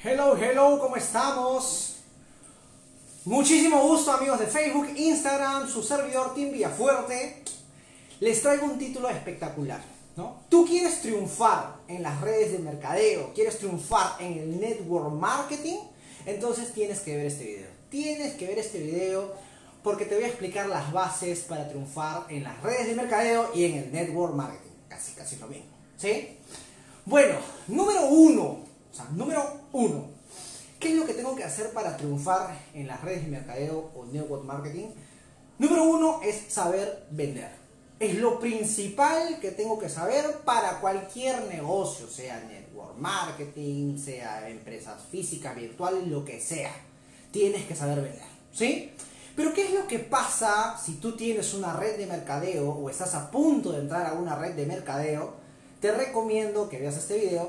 Hello, hello, ¿cómo estamos? Muchísimo gusto amigos de Facebook, Instagram, su servidor Team Villafuerte. Les traigo un título espectacular, ¿no? Tú quieres triunfar en las redes de mercadeo, quieres triunfar en el network marketing, entonces tienes que ver este video. Tienes que ver este video porque te voy a explicar las bases para triunfar en las redes de mercadeo y en el network marketing. Casi, casi lo mismo, ¿sí? Bueno, número uno, o sea, número uno, ¿qué es lo que tengo que hacer para triunfar en las redes de mercadeo o network marketing? Número uno es saber vender. Es lo principal que tengo que saber para cualquier negocio, sea network marketing, sea empresas físicas, virtuales, lo que sea. Tienes que saber vender, ¿sí? Pero ¿qué es lo que pasa si tú tienes una red de mercadeo o estás a punto de entrar a una red de mercadeo? Te recomiendo que veas este video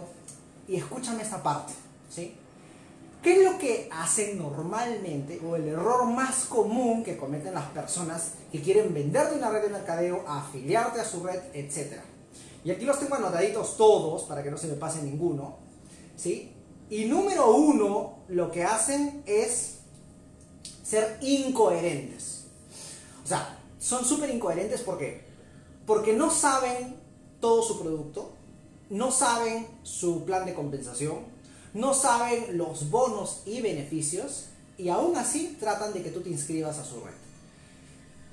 y escúchame esta parte, ¿sí? ¿Qué es lo que hacen normalmente o el error más común que cometen las personas que quieren venderte una red de mercadeo, afiliarte a su red, etcétera? Y aquí los tengo anotaditos todos para que no se me pase ninguno, ¿sí? Y número uno, lo que hacen es ser incoherentes. O sea, son súper incoherentes porque porque no saben todo su producto, no saben su plan de compensación, no saben los bonos y beneficios y aún así tratan de que tú te inscribas a su red.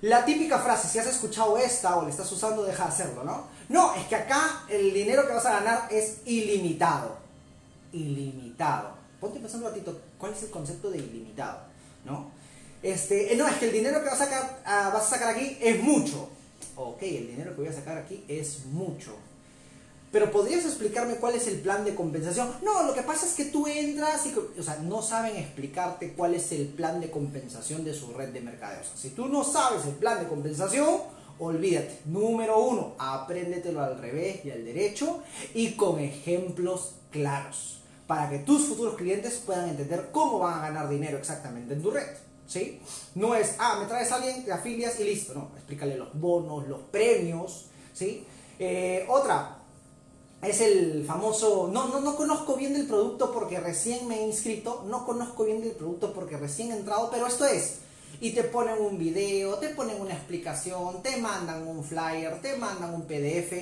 La típica frase, si has escuchado esta o le estás usando, deja de hacerlo, ¿no? No, es que acá el dinero que vas a ganar es ilimitado. Ilimitado. Ponte pensando un ratito, ¿cuál es el concepto de ilimitado? ¿No? Este, no, es que el dinero que vas a, sacar, ah, vas a sacar aquí es mucho. Ok, el dinero que voy a sacar aquí es mucho. Pero ¿podrías explicarme cuál es el plan de compensación? No, lo que pasa es que tú entras y, o sea, no saben explicarte cuál es el plan de compensación de su red de mercadeo. O sea, si tú no sabes el plan de compensación, olvídate. Número uno, apréndetelo al revés y al derecho y con ejemplos claros para que tus futuros clientes puedan entender cómo van a ganar dinero exactamente en tu red. ¿Sí? No es, ah, me traes a alguien, te afilias y listo. No, explícale los bonos, los premios. ¿Sí? Eh, otra, es el famoso, no, no, no conozco bien del producto porque recién me he inscrito, no conozco bien del producto porque recién he entrado, pero esto es. Y te ponen un video, te ponen una explicación, te mandan un flyer, te mandan un PDF,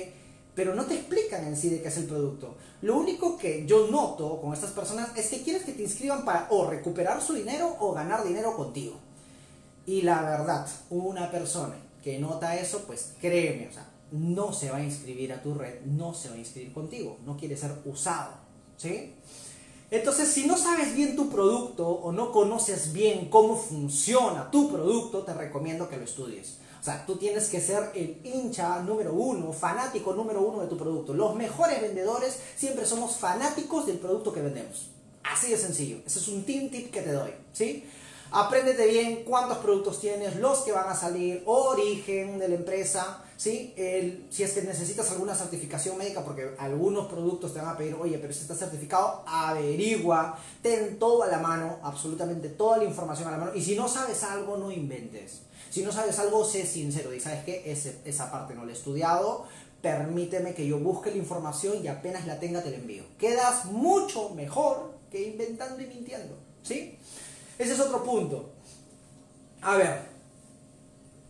pero no te explican en sí de qué es el producto. Lo único que yo noto con estas personas es que quieres que te inscriban para o recuperar su dinero o ganar dinero contigo. Y la verdad, una persona que nota eso, pues créeme, o sea, no se va a inscribir a tu red, no se va a inscribir contigo, no quiere ser usado, ¿sí? Entonces, si no sabes bien tu producto o no conoces bien cómo funciona tu producto, te recomiendo que lo estudies. O sea, tú tienes que ser el hincha número uno, fanático número uno de tu producto. Los mejores vendedores siempre somos fanáticos del producto que vendemos. Así de sencillo. Ese es un team tip que te doy, ¿sí? Apréndete bien cuántos productos tienes, los que van a salir, origen de la empresa, ¿sí? El, si es que necesitas alguna certificación médica, porque algunos productos te van a pedir, oye, pero si está certificado, averigua, ten todo a la mano, absolutamente toda la información a la mano, y si no sabes algo, no inventes. Si no sabes algo, sé sincero, y sabes que esa parte no la he estudiado, permíteme que yo busque la información y apenas la tenga te la envío. Quedas mucho mejor que inventando y mintiendo, ¿sí? Ese es otro punto. A ver,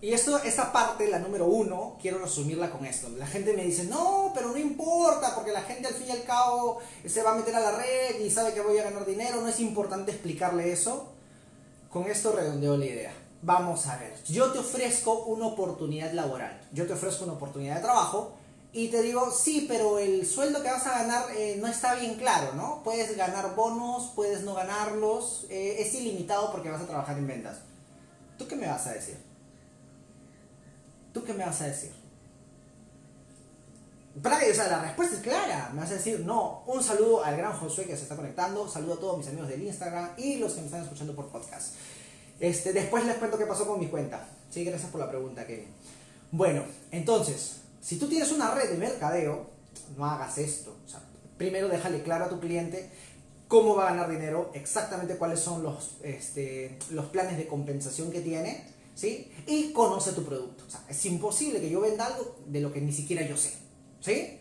y esto, esta parte, la número uno, quiero resumirla con esto. La gente me dice, no, pero no importa, porque la gente al fin y al cabo se va a meter a la red y sabe que voy a ganar dinero, no es importante explicarle eso. Con esto redondeo la idea. Vamos a ver, yo te ofrezco una oportunidad laboral, yo te ofrezco una oportunidad de trabajo y te digo, sí, pero el sueldo que vas a ganar eh, no está bien claro, ¿no? Puedes ganar bonos, puedes no ganarlos, eh, es ilimitado porque vas a trabajar en ventas. ¿Tú qué me vas a decir? ¿Tú qué me vas a decir? O sea, la respuesta es clara. Me vas a decir, no. Un saludo al gran Josué que se está conectando. Saludo a todos mis amigos del Instagram y los que me están escuchando por podcast. Este, después les cuento qué pasó con mi cuenta. Sí, gracias por la pregunta, Kevin. Bueno, entonces, si tú tienes una red de mercadeo, no hagas esto. O sea, primero déjale claro a tu cliente cómo va a ganar dinero, exactamente cuáles son los, este, los planes de compensación que tiene, ¿sí? Y conoce tu producto. Es imposible que yo venda algo de lo que ni siquiera yo sé, ¿sí?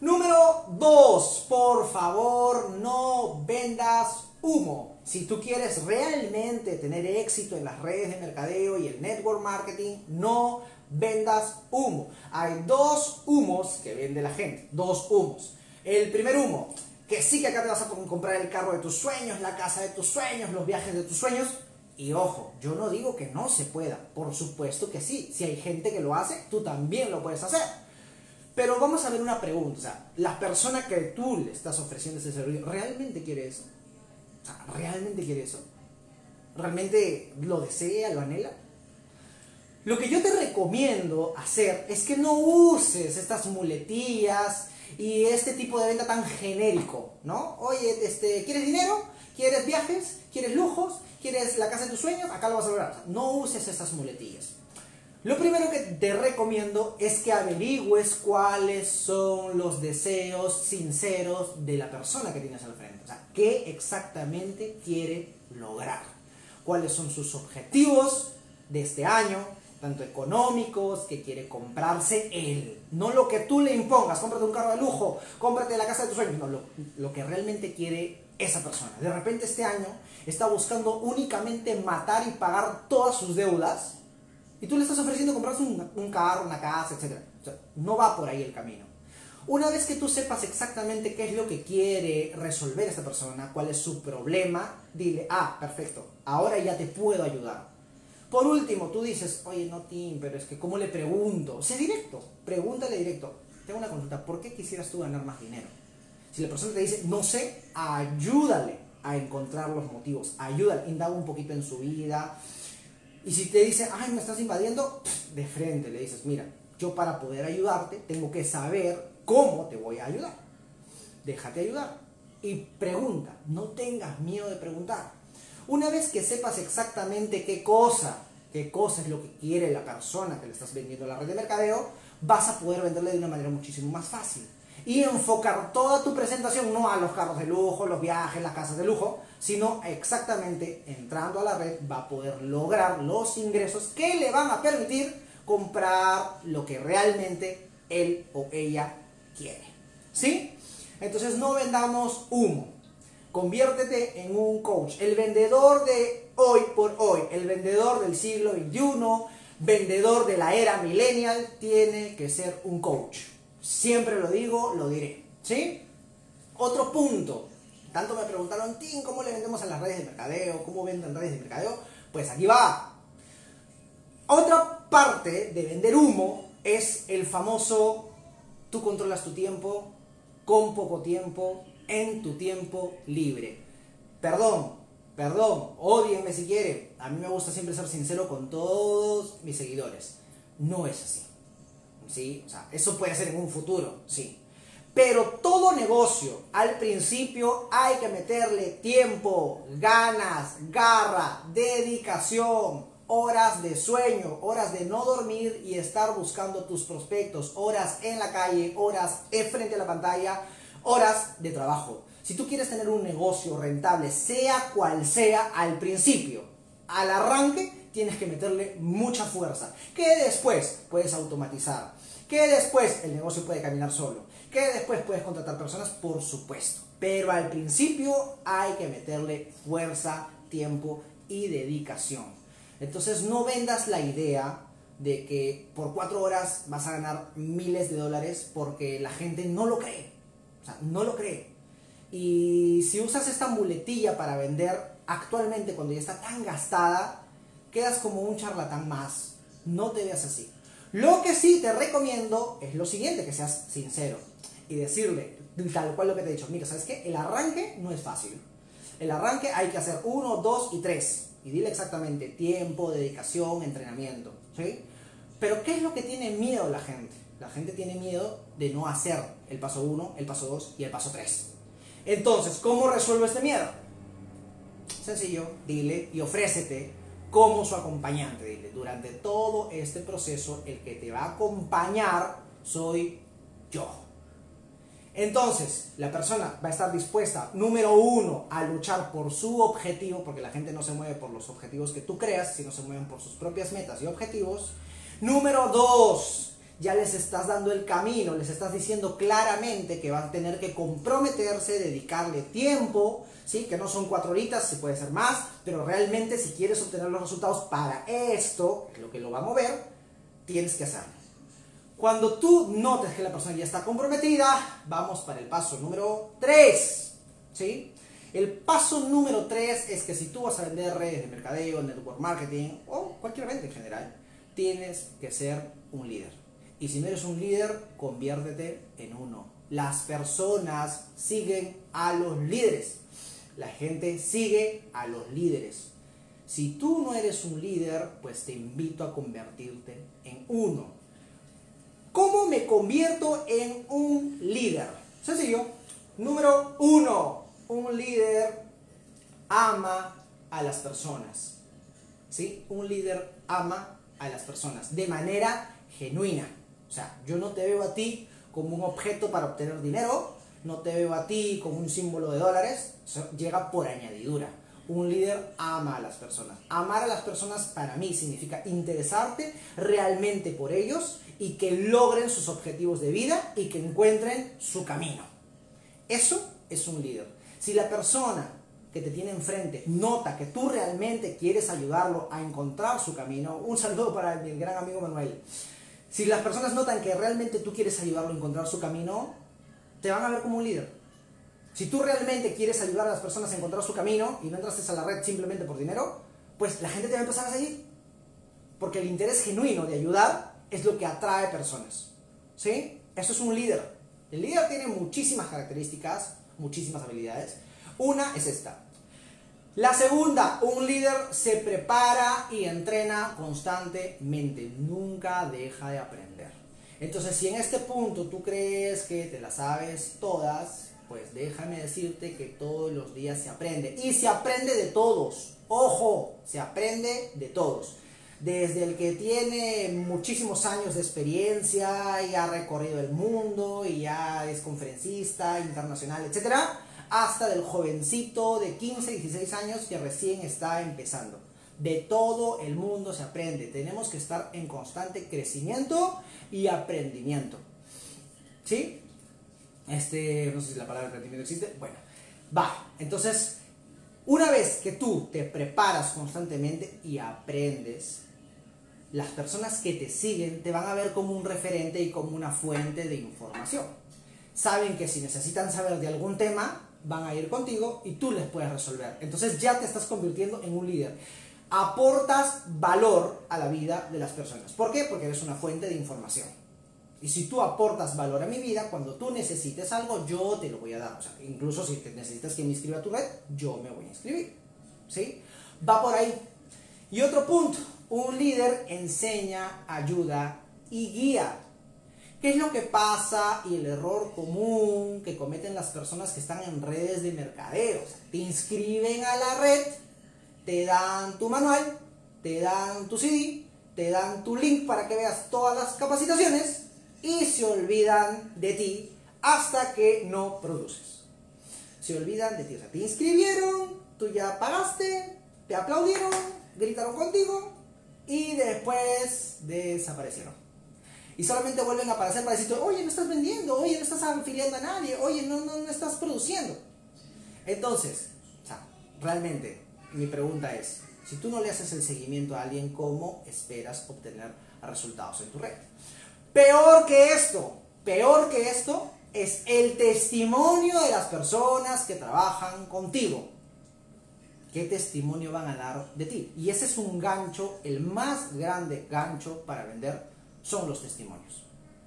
Número dos, por favor, no vendas humo. Si tú quieres realmente tener éxito en las redes de mercadeo y el network marketing, no vendas humo. Hay dos humos que vende la gente, dos humos. El primer humo, que sí que acá te vas a comprar el carro de tus sueños, la casa de tus sueños, los viajes de tus sueños. Y ojo, yo no digo que no se pueda, por supuesto que sí. Si hay gente que lo hace, tú también lo puedes hacer. Pero vamos a ver una pregunta. ¿La persona que tú le estás ofreciendo ese servicio realmente quiere eso? ¿Realmente quiere eso? ¿Realmente lo desea, lo anhela? Lo que yo te recomiendo hacer es que no uses estas muletillas y este tipo de venta tan genérico, ¿no? Oye, este, ¿quieres dinero? ¿Quieres viajes? ¿Quieres lujos? ¿Quieres la casa de tus sueños? Acá lo vas a lograr. No uses esas muletillas. Lo primero que te recomiendo es que averigües cuáles son los deseos sinceros de la persona que tienes al frente. O sea, qué exactamente quiere lograr. Cuáles son sus objetivos de este año, tanto económicos, que quiere comprarse él. No lo que tú le impongas, cómprate un carro de lujo, cómprate la casa de tus sueños. No, lo, lo que realmente quiere esa persona. De repente este año está buscando únicamente matar y pagar todas sus deudas y tú le estás ofreciendo comprarse un, carro, una casa, etc. no va por ahí el camino. Una vez que tú sepas exactamente qué es lo que quiere resolver esta persona, cuál es su problema, dile, ah, perfecto, ahora ya te puedo ayudar. Por último, tú dices, oye, no, Tim, pero es que ¿cómo le pregunto? Sé directo, pregúntale directo. Tengo una consulta, ¿por qué quisieras tú ganar más dinero? Si la persona te dice, no sé, ayúdale a encontrar los motivos, ayúdale, indaga un poquito en su vida, y si te dice, ay, me estás invadiendo, de frente le dices, mira, yo para poder ayudarte tengo que saber cómo te voy a ayudar. Déjate ayudar. Y pregunta, no tengas miedo de preguntar. Una vez que sepas exactamente qué cosa, qué cosa es lo que quiere la persona que le estás vendiendo la red de mercadeo, vas a poder venderle de una manera muchísimo más fácil y enfocar toda tu presentación no a los carros de lujo, los viajes, las casas de lujo, sino exactamente entrando a la red va a poder lograr los ingresos que le van a permitir comprar lo que realmente él o ella quiere. ¿Sí? Entonces no vendamos humo. Conviértete en un coach. El vendedor de hoy por hoy, el vendedor del siglo XXI, vendedor de la era millennial, tiene que ser un coach Siempre lo digo, lo diré. ¿Sí? Otro punto. Tanto me preguntaron, Tim, ¿cómo le vendemos a las redes de mercadeo? ¿Cómo venden redes de mercadeo? Pues aquí va. Otra parte de vender humo es el famoso tú controlas tu tiempo con poco tiempo en tu tiempo libre. Perdón, perdón, odienme si quieren. A mí me gusta siempre ser sincero con todos mis seguidores. No es así. ¿sí? O sea, eso puede ser en un futuro, sí. Pero todo negocio, al principio hay que meterle tiempo, ganas, garra, dedicación, horas de sueño, horas de no dormir y estar buscando tus prospectos, horas en la calle, horas frente a la pantalla, horas de trabajo. Si tú quieres tener un negocio rentable, sea cual sea, al principio, al arranque, tienes que meterle mucha fuerza, que después puedes automatizar que después el negocio puede caminar solo. Que después puedes contratar personas, por supuesto. Pero al principio hay que meterle fuerza, tiempo y dedicación. Entonces no vendas la idea de que por cuatro horas vas a ganar miles de dólares porque la gente no lo cree. O sea, no lo cree. Y si usas esta muletilla para vender actualmente cuando ya está tan gastada, quedas como un charlatán más. No te veas así. Lo que sí te recomiendo es lo siguiente, que seas sincero y decirle tal cual lo que te he dicho. Mira, ¿sabes qué? El arranque no es fácil. El arranque hay que hacer uno, dos y tres. Y dile exactamente tiempo, dedicación, entrenamiento. ¿sí? Pero ¿qué es lo que tiene miedo la gente? La gente tiene miedo de no hacer el paso uno, el paso dos y el paso tres. Entonces, ¿cómo resuelvo este miedo? Sencillo, dile y ofrécete como su acompañante. Dile, durante todo este proceso, el que te va a acompañar soy yo. Entonces, la persona va a estar dispuesta, número uno, a luchar por su objetivo, porque la gente no se mueve por los objetivos que tú creas, sino se mueven por sus propias metas y objetivos. Número dos, ya les estás dando el camino, les estás diciendo claramente que van a tener que comprometerse, dedicarle tiempo, ¿sí? que no son cuatro horitas, si puede ser más, pero realmente si quieres obtener los resultados para esto, lo que lo va a mover, tienes que hacerlo. Cuando tú notes que la persona ya está comprometida, vamos para el paso número 3. ¿sí? El paso número 3 es que si tú vas a vender redes de mercadeo, network marketing o cualquier venta en general, tienes que ser un líder. Y si no eres un líder, conviértete en uno. Las personas siguen a los líderes. La gente sigue a los líderes. Si tú no eres un líder, pues te invito a convertirte en uno. ¿Cómo me convierto en un líder? Sencillo. Número uno, un líder ama a las personas. ¿Sí? Un líder ama a las personas de manera genuina. O sea, yo no te veo a ti como un objeto para obtener dinero, no te veo a ti como un símbolo de dólares, llega por añadidura. Un líder ama a las personas. Amar a las personas para mí significa interesarte realmente por ellos y que logren sus objetivos de vida y que encuentren su camino. Eso es un líder. Si la persona que te tiene enfrente nota que tú realmente quieres ayudarlo a encontrar su camino, un saludo para mi gran amigo Manuel. Si las personas notan que realmente tú quieres ayudarlo a encontrar su camino, te van a ver como un líder. Si tú realmente quieres ayudar a las personas a encontrar su camino y no entraste a la red simplemente por dinero, pues la gente te va a empezar a seguir. Porque el interés genuino de ayudar es lo que atrae personas. ¿Sí? Eso es un líder. El líder tiene muchísimas características, muchísimas habilidades. Una es esta. La segunda, un líder se prepara y entrena constantemente, nunca deja de aprender. Entonces, si en este punto tú crees que te las sabes todas, pues déjame decirte que todos los días se aprende. Y se aprende de todos. Ojo, se aprende de todos. Desde el que tiene muchísimos años de experiencia y ha recorrido el mundo y ya es conferencista internacional, etc. Hasta del jovencito de 15, 16 años que recién está empezando. De todo el mundo se aprende. Tenemos que estar en constante crecimiento y aprendimiento. ¿Sí? Este, no sé si la palabra aprendimiento existe. Bueno, va. Entonces, una vez que tú te preparas constantemente y aprendes, las personas que te siguen te van a ver como un referente y como una fuente de información. Saben que si necesitan saber de algún tema, van a ir contigo y tú les puedes resolver. Entonces ya te estás convirtiendo en un líder. Aportas valor a la vida de las personas. ¿Por qué? Porque eres una fuente de información. Y si tú aportas valor a mi vida, cuando tú necesites algo, yo te lo voy a dar. O sea, incluso si te necesitas que me inscriba a tu red, yo me voy a inscribir. ¿Sí? Va por ahí. Y otro punto, un líder enseña, ayuda y guía. ¿Qué es lo que pasa y el error común que cometen las personas que están en redes de mercadeo? Te inscriben a la red, te dan tu manual, te dan tu CD, te dan tu link para que veas todas las capacitaciones y se olvidan de ti hasta que no produces. Se olvidan de ti. O sea, te inscribieron, tú ya pagaste, te aplaudieron, gritaron contigo y después desaparecieron. Y solamente vuelven a aparecer para decirte, oye, no estás vendiendo, oye, no estás afiliando a nadie, oye, no, no, no estás produciendo. Entonces, o sea, realmente, mi pregunta es, si tú no le haces el seguimiento a alguien, ¿cómo esperas obtener resultados en tu red? Peor que esto, peor que esto es el testimonio de las personas que trabajan contigo. ¿Qué testimonio van a dar de ti? Y ese es un gancho, el más grande gancho para vender son los testimonios.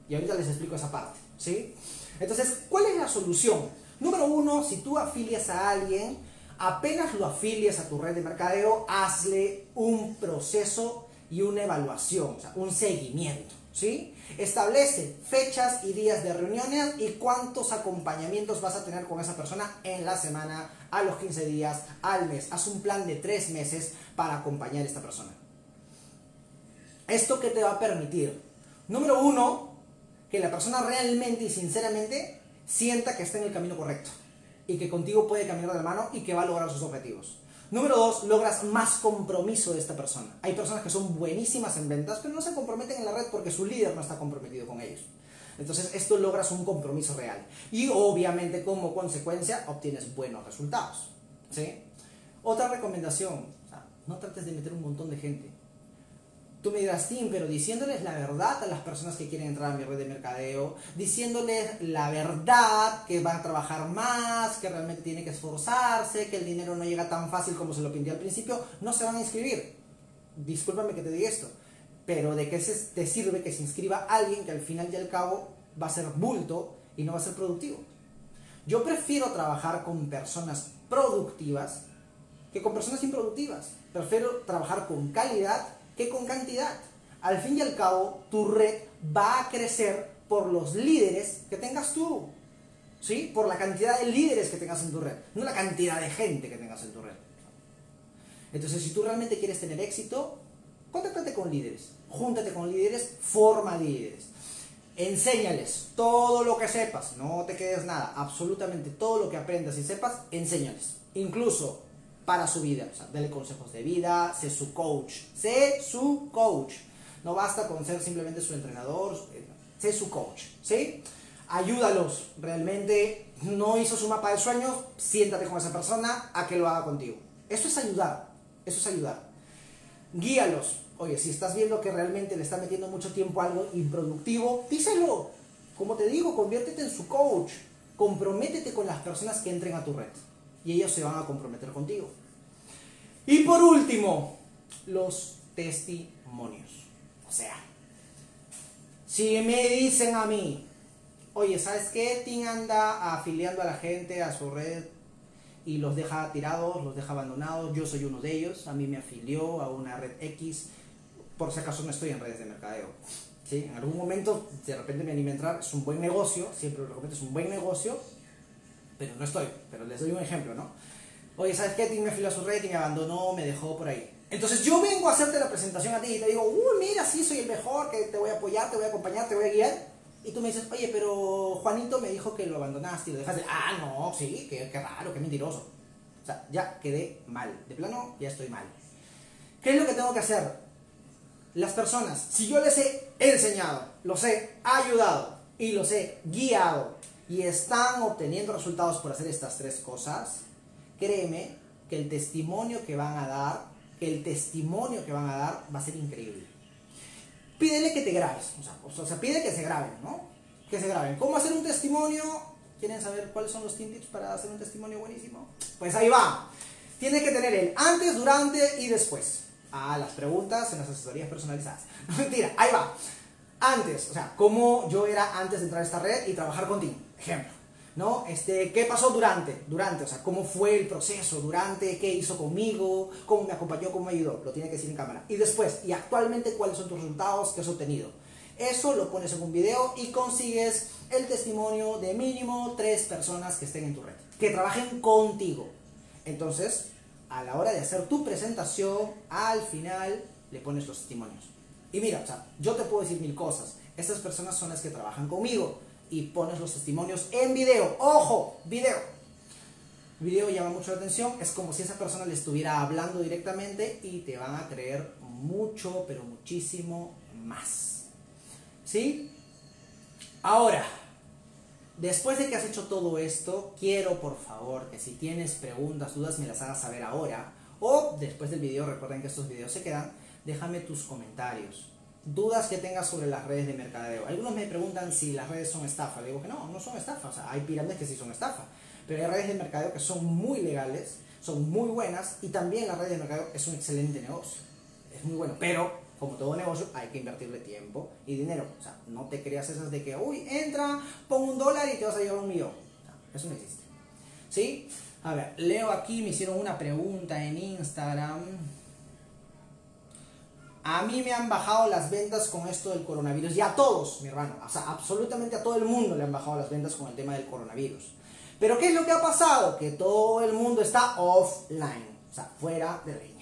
Y ahorita les explico esa parte, ¿sí? Entonces, ¿cuál es la solución? Número uno, si tú afilias a alguien, apenas lo afilies a tu red de mercadeo, hazle un proceso y una evaluación, o sea, un seguimiento. ¿sí? Establece fechas y días de reuniones y cuántos acompañamientos vas a tener con esa persona en la semana, a los 15 días, al mes. Haz un plan de tres meses para acompañar a esta persona. ¿Esto qué te va a permitir? Número uno, que la persona realmente y sinceramente sienta que está en el camino correcto y que contigo puede caminar de la mano y que va a lograr sus objetivos. Número dos, logras más compromiso de esta persona. Hay personas que son buenísimas en ventas, pero no se comprometen en la red porque su líder no está comprometido con ellos. Entonces, esto logras un compromiso real. Y obviamente, como consecuencia, obtienes buenos resultados. ¿sí? Otra recomendación, no trates de meter un montón de gente. Tú me dirás, Tim, pero diciéndoles la verdad a las personas que quieren entrar a mi red de mercadeo, diciéndoles la verdad, que van a trabajar más, que realmente tienen que esforzarse, que el dinero no llega tan fácil como se lo pinté al principio, no se van a inscribir. Discúlpame que te diga esto, pero ¿de qué te sirve que se inscriba alguien que al final y al cabo va a ser bulto y no va a ser productivo? Yo prefiero trabajar con personas productivas que con personas improductivas. Prefiero trabajar con calidad que con cantidad. Al fin y al cabo, tu red va a crecer por los líderes que tengas tú. ¿Sí? Por la cantidad de líderes que tengas en tu red, no la cantidad de gente que tengas en tu red. Entonces, si tú realmente quieres tener éxito, contáctate con líderes, júntate con líderes, forma líderes. Enséñales todo lo que sepas, no te quedes nada, absolutamente todo lo que aprendas y sepas, enséñales. Incluso para su vida. O sea, dale consejos de vida, sé su coach, sé su coach. No basta con ser simplemente su entrenador, eh, sé su coach, ¿sí? Ayúdalos, realmente no hizo su mapa de sueños, siéntate con esa persona a que lo haga contigo. Eso es ayudar, eso es ayudar. Guíalos. Oye, si estás viendo que realmente le está metiendo mucho tiempo a algo improductivo, díselo. Como te digo, conviértete en su coach. Comprométete con las personas que entren a tu red y ellos se van a comprometer contigo. Y por último, los testimonios. O sea, si me dicen a mí, oye, ¿sabes qué? Tim anda afiliando a la gente a su red y los deja tirados, los deja abandonados. Yo soy uno de ellos. A mí me afilió a una red X. Por si acaso no estoy en redes de mercadeo. ¿Sí? En algún momento, de repente me anime a entrar. Es un buen negocio. Siempre lo recomiendo. Es un buen negocio pero no estoy. Pero les doy un ejemplo, ¿no? Oye, ¿sabes qué? Tim me filo a su red y me abandonó, me dejó por ahí. Entonces yo vengo a hacerte la presentación a ti y te digo, uy, mira, sí, soy el mejor, que te voy a apoyar, te voy a acompañar, te voy a guiar. Y tú me dices, oye, pero Juanito me dijo que lo abandonaste y lo dejaste. Ah, no, sí, qué, qué raro, qué mentiroso. O sea, ya quedé mal. De plano, ya estoy mal. ¿Qué es lo que tengo que hacer? Las personas, si yo les he enseñado, los he ayudado y los he guiado y están obteniendo resultados por hacer estas tres cosas, créeme que el testimonio que van a dar, que el testimonio que van a dar va a ser increíble. Pídele que te grabes, o sea, pide que se graben, ¿no? Que se graben. ¿Cómo hacer un testimonio? ¿Quieren saber cuáles son los tips para hacer un testimonio buenísimo? Pues ahí va. Tienes que tener el antes, durante y después. Ah, las preguntas en las asesorías personalizadas. mentira, ahí va. Antes, o sea, cómo yo era antes de entrar a esta red y trabajar contigo. Ejemplo, ¿no? Este, ¿Qué pasó durante? Durante, o sea, ¿cómo fue el proceso? Durante, ¿qué hizo conmigo? ¿Cómo me acompañó? ¿Cómo me ayudó? Lo tiene que decir en cámara. Y después, ¿y actualmente cuáles son tus resultados que has obtenido? Eso lo pones en un video y consigues el testimonio de mínimo tres personas que estén en tu red, que trabajen contigo. Entonces, a la hora de hacer tu presentación, al final le pones los testimonios. Y mira, o sea, yo te puedo decir mil cosas. Estas personas son las que trabajan conmigo y pones los testimonios en video. ¡Ojo! Video. video llama mucho la atención. Es como si esa persona le estuviera hablando directamente y te van a creer mucho, pero muchísimo más. ¿Sí? Ahora, después de que has hecho todo esto, quiero por favor que si tienes preguntas, dudas, me las hagas saber ahora. O después del video, recuerden que estos videos se quedan, déjame tus comentarios dudas que tengas sobre las redes de mercadeo. Algunos me preguntan si las redes son estafa. Le digo que no, no son estafa. O sea, hay pirámides que sí son estafa. Pero hay redes de mercadeo que son muy legales, son muy buenas y también las redes de mercadeo es un excelente negocio. Es muy bueno. Pero, como todo negocio, hay que invertirle tiempo y dinero. O sea, no te creas esas de que, uy, entra, pon un dólar y te vas a llevar un millón. eso no existe. ¿Sí? A ver, leo aquí, me hicieron una pregunta en Instagram. A mí me han bajado las ventas con esto del coronavirus. Y a todos, mi hermano. O sea, absolutamente a todo el mundo le han bajado las ventas con el tema del coronavirus. Pero ¿qué es lo que ha pasado? Que todo el mundo está offline. O sea, fuera de reino.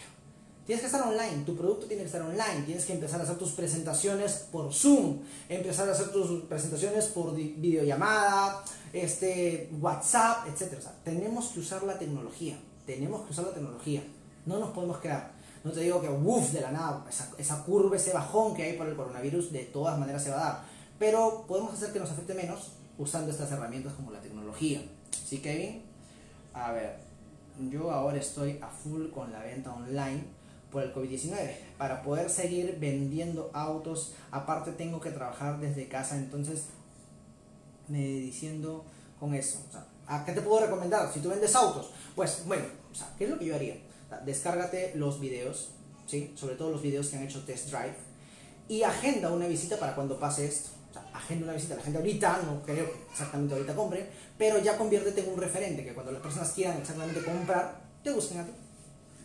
Tienes que estar online, tu producto tiene que estar online, tienes que empezar a hacer tus presentaciones por Zoom, empezar a hacer tus presentaciones por videollamada, este, WhatsApp, etc. Tenemos que usar la tecnología. tenemos que usar la tecnología. No nos podemos quedar. No te digo que, uff, de la nada, esa, curva, ese bajón que hay por el coronavirus, de todas maneras se va a dar. Pero podemos hacer que nos afecte menos usando estas herramientas como la tecnología. ¿Sí, Kevin? A ver, yo ahora estoy a full con la venta online por el COVID-19. Para poder seguir vendiendo autos, aparte tengo que trabajar desde casa, entonces me diciendo con eso. O sea, ¿A qué te puedo recomendar? Si tú vendes autos, pues bueno, ¿qué es lo que yo haría? Descárgate los videos, ¿sí? sobre todo los videos que han hecho test drive, y agenda una visita para cuando pase esto. O sea, agenda una visita, la gente ahorita, no creo que exactamente ahorita compre, pero ya conviértete en un referente, que cuando las personas quieran exactamente comprar, te busquen a ti.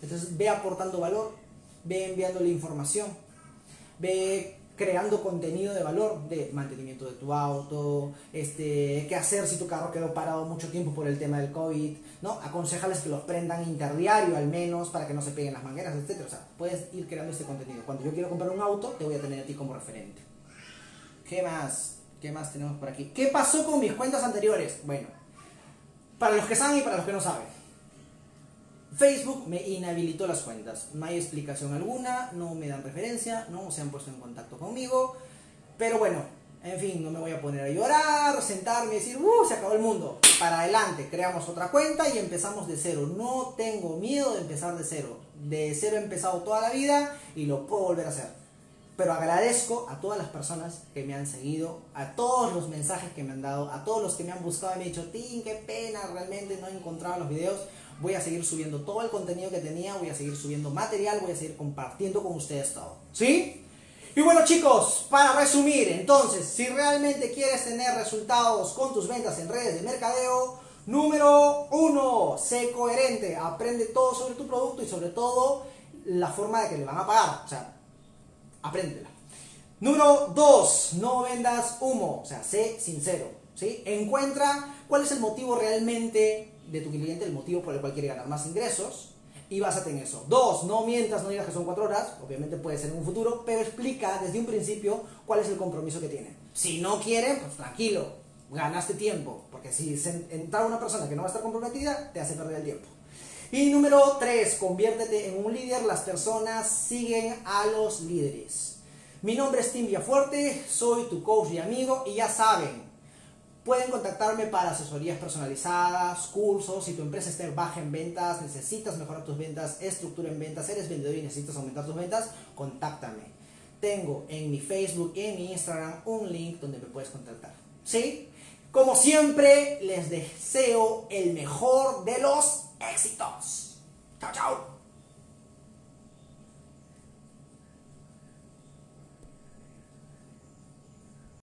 Entonces ve aportando valor, ve enviándole información, ve creando contenido de valor de mantenimiento de tu auto, este, qué hacer si tu carro quedó parado mucho tiempo por el tema del COVID, ¿no? Aconsejales que los prendan interdiario al menos para que no se peguen las mangueras, etc. O sea, puedes ir creando este contenido. Cuando yo quiero comprar un auto, te voy a tener a ti como referente. ¿Qué más? ¿Qué más tenemos por aquí? ¿Qué pasó con mis cuentas anteriores? Bueno, para los que saben y para los que no saben. Facebook me inhabilitó las cuentas. No hay explicación alguna, no me dan referencia, no se han puesto en contacto conmigo. Pero bueno, en fin, no me voy a poner a llorar, sentarme y decir, ¡uh! Se acabó el mundo. Para adelante, creamos otra cuenta y empezamos de cero. No tengo miedo de empezar de cero. De cero he empezado toda la vida y lo puedo volver a hacer. Pero agradezco a todas las personas que me han seguido, a todos los mensajes que me han dado, a todos los que me han buscado y me han dicho, Tim, qué pena, realmente no he encontrado los videos voy a seguir subiendo todo el contenido que tenía, voy a seguir subiendo material, voy a seguir compartiendo con ustedes todo. ¿Sí? Y bueno chicos, para resumir, entonces, si realmente quieres tener resultados con tus ventas en redes de mercadeo, número uno, sé coherente, aprende todo sobre tu producto y sobre todo la forma de que le van a pagar. O sea, apréndela. Número dos, no vendas humo, o sea, sé sincero. ¿sí? Encuentra cuál es el motivo realmente de tu cliente el motivo por el cual quiere ganar más ingresos y básate en eso. Dos, no mientas, no digas que son cuatro horas, obviamente puede ser en un futuro, pero explica desde un principio cuál es el compromiso que tienen. Si no quieren, pues tranquilo, ganaste tiempo, porque si entra una persona que no va a estar comprometida, te hace perder el tiempo. Y número tres, conviértete en un líder, las personas siguen a los líderes. Mi nombre es Tim Fuerte soy tu coach y amigo y ya saben, Pueden contactarme para asesorías personalizadas, cursos, si tu empresa está baja en ventas, necesitas mejorar tus ventas, estructura en ventas, eres vendedor y necesitas aumentar tus ventas, contáctame. Tengo en mi Facebook y en mi Instagram un link donde me puedes contactar. ¿Sí? Como siempre, les deseo el mejor de los éxitos. Chao, chao.